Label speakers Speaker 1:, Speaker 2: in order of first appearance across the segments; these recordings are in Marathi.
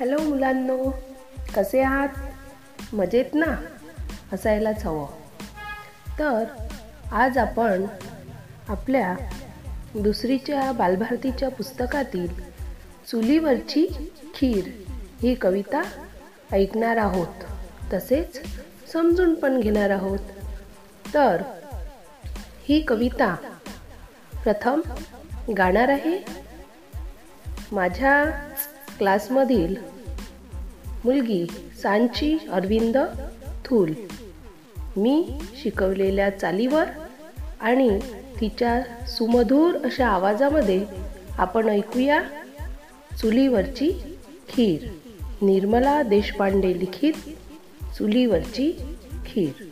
Speaker 1: हॅलो मुलांनो कसे आहात? मजेत ना? असायलाच हवं. तर आज आपण आपल्या दुसरीच्या बालभारतीच्या पुस्तकातील चुलीवरची खीर ही कविता ऐकणार आहोत. तसेच समजून पण घेणार आहोत. तर ही कविता प्रथम गाणार आहे माझ्या क्लासमधील मुलगी सांची अरविंद थूल. मी शिकवलेल्या चालीवर आणि तिच्या सुमधूर अशा आवाजामध्ये आपण ऐकूया चुलीवरची खीर. निर्मला देशपांडे लिखित चुलीवरची खीर.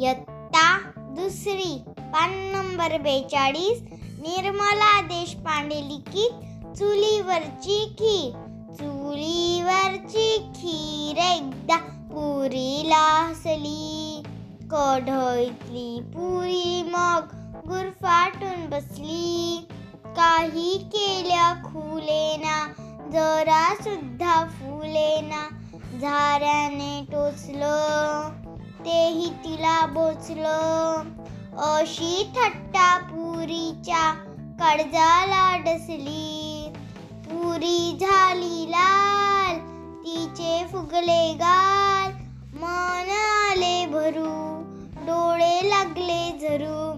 Speaker 2: इयत्ता दुसरी. पान नंबर बेचाळीस. निर्मला देशपांडे लिखित चुलीवरची खीर. चुलीवरची खीर एकदा पुरीला हसली. कढईतली पुरी मग गुरफाटून बसली. काही केल्या खुलेना जरा सुद्धा फुलेना. झाऱ्याने टोचलं. तेही तिला बोचलं. अशी थट्टा पुरीच्या कडजाला डसली. पुरी झाली लाल तिचे फुगले गाल. मन आले भरू डोळे लागले झरू.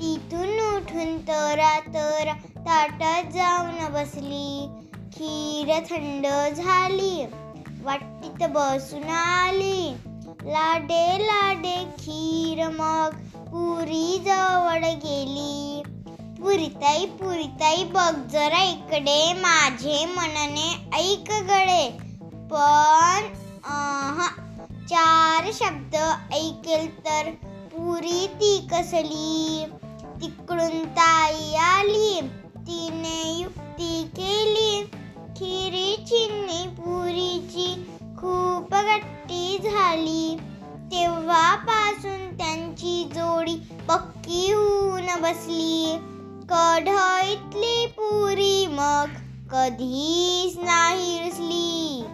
Speaker 2: तिथून उठून तरा तरा ताटात जाऊन बसली. खीर थंड झाली वाटीत बसून आली. लाडे लाडे खीर मग पुरी जवळ गेली. पुरीताई पुरीताई बघ जरा इकडे. माझे मनने ऐक गळे पण चार शब्द ऐकेल तर पुरी ती कसली? तिकडून ताई आली. तिने युक्ती झाली. तेव्हापासून त्यांची जोडी पक्की होऊन बसली. कढईतली पुरी मग कधीच नाही रुसली.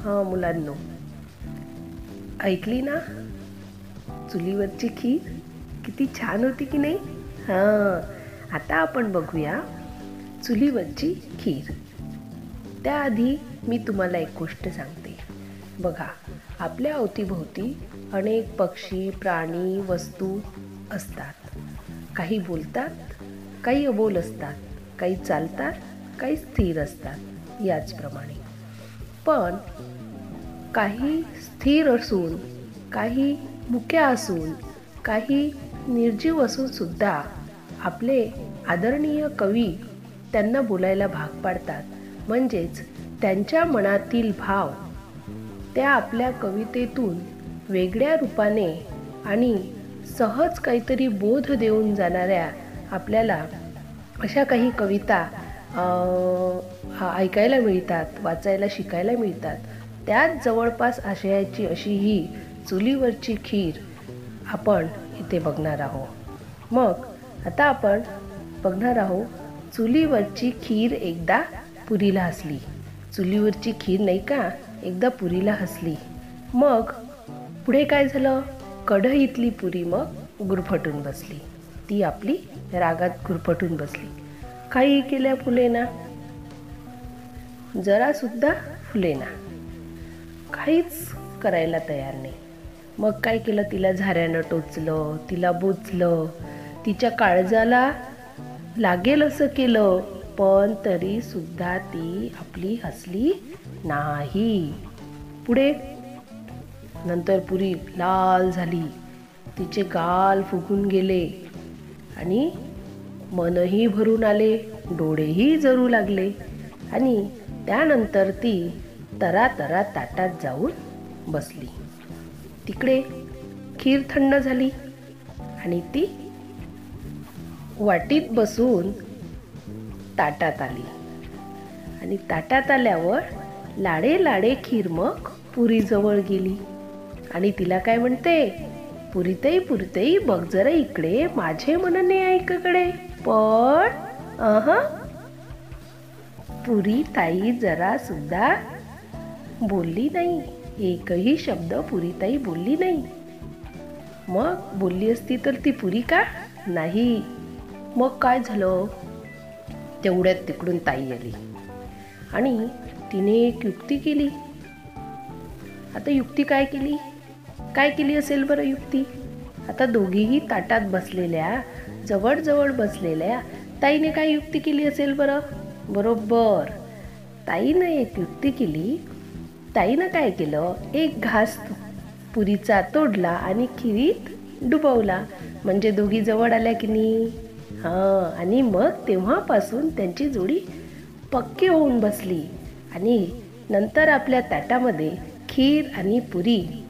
Speaker 1: हां मुलांनो ऐकली ना? चुलीवरची खीर? किती छान होती की नाही? हां. आता आपण बघूया चुलीवरची खीर. त्याआधी मी तुम्हाला एक गोष्ट सांगते. बघा आपल्या अवतीभोवती अनेक पक्षी प्राणी वस्तू असतात. काही बोलतात काही अबोल असतात काही चालतात काही स्थिर असतात याचप्रमाणे. पण काही स्थिर असून काही मुक्या असून काही निर्जीव असून सुद्धा आपले आदरणीय कवी त्यांना बोलायला भाग पाडतात. म्हणजेच त्यांच्या मनातील भाव त्या आपल्या कवितेतून वेगळ्या रूपाने आणि सहज काहीतरी बोध देऊन जाणाऱ्या आपल्याला अशा काही कविता ऐकायला मिळतात वाचायला शिकायला मिळतात. त्याच जवळपास आशयाची अशी ही चुलीवरची खीर आपण इथे बघणार आहोत मग आता आपण बघणार आहोत चुलीवरची खीर एकदा पुरीला हसली. चुलीवरची खीर नाही का? एकदा पुरीला हसली. मग पुढे काय झालं? कढईतली पुरी मग गुरफटून बसली. ती आपली रागात गुरफटून बसली. काही केल्या फुलेना? जरासुद्धा फुलेना. काहीच करायला तयार नाही. मग काय केलं? तिला झाऱ्यानं टोचलं तिला बोचलं तिच्या काळजाला लागेल असं केलं पण तरी सुद्धा ती आपली हसली नाही. पुढे? नंतर पुरी लाल झाली. तिचे गाल फुगून गेले आणि मनही भरून आले डोळेही जरू लागले. आणि त्यानंतर ती तरा तरा ताटात जाऊन बसली. तिकडे खीर थंड झाली आणि ती वाटीत बसून ताटात आली. आणि ताटात आल्यावर लाडे लाडे खीर मग पुरीजवळ गेली. आणि तिला काय म्हणते पुरीतई पुरीतई बघ जरा इकडे माझे मनने ऐककडे पण अह पुरी ताई जरा सुद्धा बोलली नाही. एकही शब्द पुरीताई बोलली नाही. मग बोलली असती तर ती पुरी का? नाही. मग काय झालं? तेवढ्यात तिकडून ताई आली. आणि तिने एक युक्ती केली. आता युक्ती काय केली? काय केली असेल बरं युक्ती? आता दोघीही ताटात बसलेल्या जवळजवळ बसलेल्या ताईने काय युक्ती केली असेल बरं? बरोबर. ताईनं एक युक्ती केली ताईनं काय केलं? एक घास पुरीचा तोडला आणि खिरीत डुबवला. म्हणजे दोघी जवळ आल्या की नाही? हां आणि मग तेव्हापासून त्यांची जोडी पक्की होऊन बसली. आणि नंतर आपल्या ताटामध्ये खीर आणि पुरी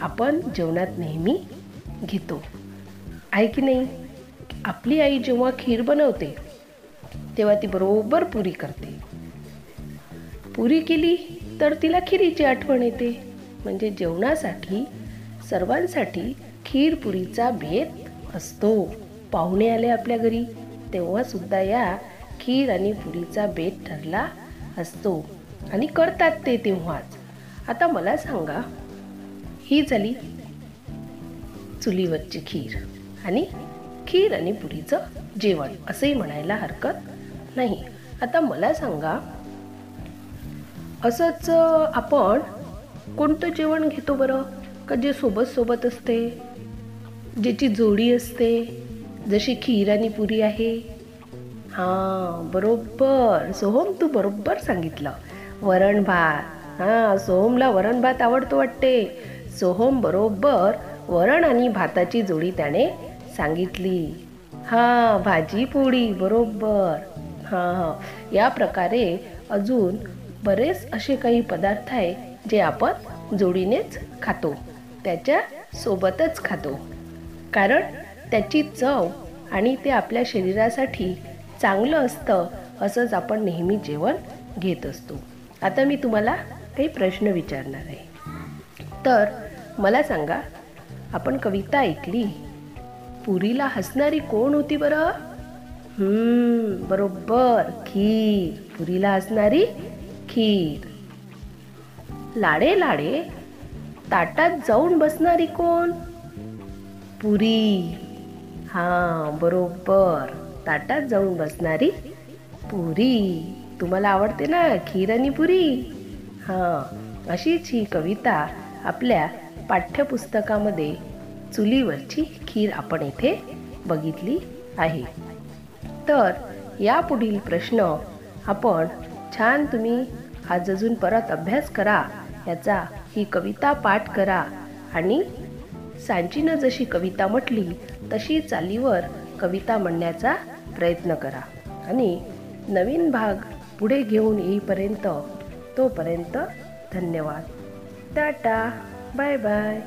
Speaker 1: आपण जेवणात नेहमी घेतो. आहे की नाही? आपली आई जेव्हा खीर बनवते तेव्हा ती बरोबर पुरी करते. पुरी केली तर तिला खिरीची आठवण येते. म्हणजे जेवणासाठी सर्वांसाठी खीर पुरीचा बेत असतो. पाहुणे आले आपल्या घरी तेव्हा सुद्धा या खीर आणि पुरीचा बेत ठरला असतो. आणि करतात ते तेव्हाच. आता मला सांगा ही झाली चुलीवरची खीर. आणि खीर आणि पुरीचं जेवण असंही म्हणायला हरकत नाही. आता मला सांगा असंच आपण कोणतं जेवण घेतो बरं? का जे सोबत सोबत असते? ज्याची जोडी असते? जशी खीर आणि पुरी आहे? हां बरोबर. सोहम तू बरोबर सांगितलं. वरण भात. हां सोहमला वरण भात आवडतो वाटते. सोहम बरोबर वरण आणि भाताची जोडी त्याने सांगितली. हां भाजी पोळी बरोबर. हां हां. या प्रकारे अजून बरेच असे काही पदार्थ आहे जे आपण जोडीनेच खातो. त्याच्या सोबतच खातो. कारण त्याची चव आणि ते आपल्या शरीरासाठी चांगलं असतं असंच आपण नेहमी जेवण घेत असतो. आता मी तुम्हाला काही प्रश्न विचारणार आहे. तर मला सांगा आपण कविता ऐकली. पुरीला हसणारी कोण होती बरं? बरोबर खीर. पुरीला हसणारी खीर. लाडे लाडे ताटात जाऊन बसणारी कोण? पुरी. हां बरोबर. ताटात जाऊन बसणारी पुरी. तुम्हाला आवडते ना खीर आणि पुरी? हां अशीच ही कविता आपल्या पाठ्यपुस्तकामध्ये चुलीवरची खीर आपण इथे बघितली आहे. तर यापुढील प्रश्न आपण छान तुम्ही आज अजून परत अभ्यास करा याचा ही कविता पाठ करा. आणि सांचीनं जशी कविता म्हटली तशी चालीवर कविता म्हणण्याचा प्रयत्न करा. आणि नवीन भाग पुढे घेऊन येईपर्यंत तोपर्यंत धन्यवाद. Tata bye bye.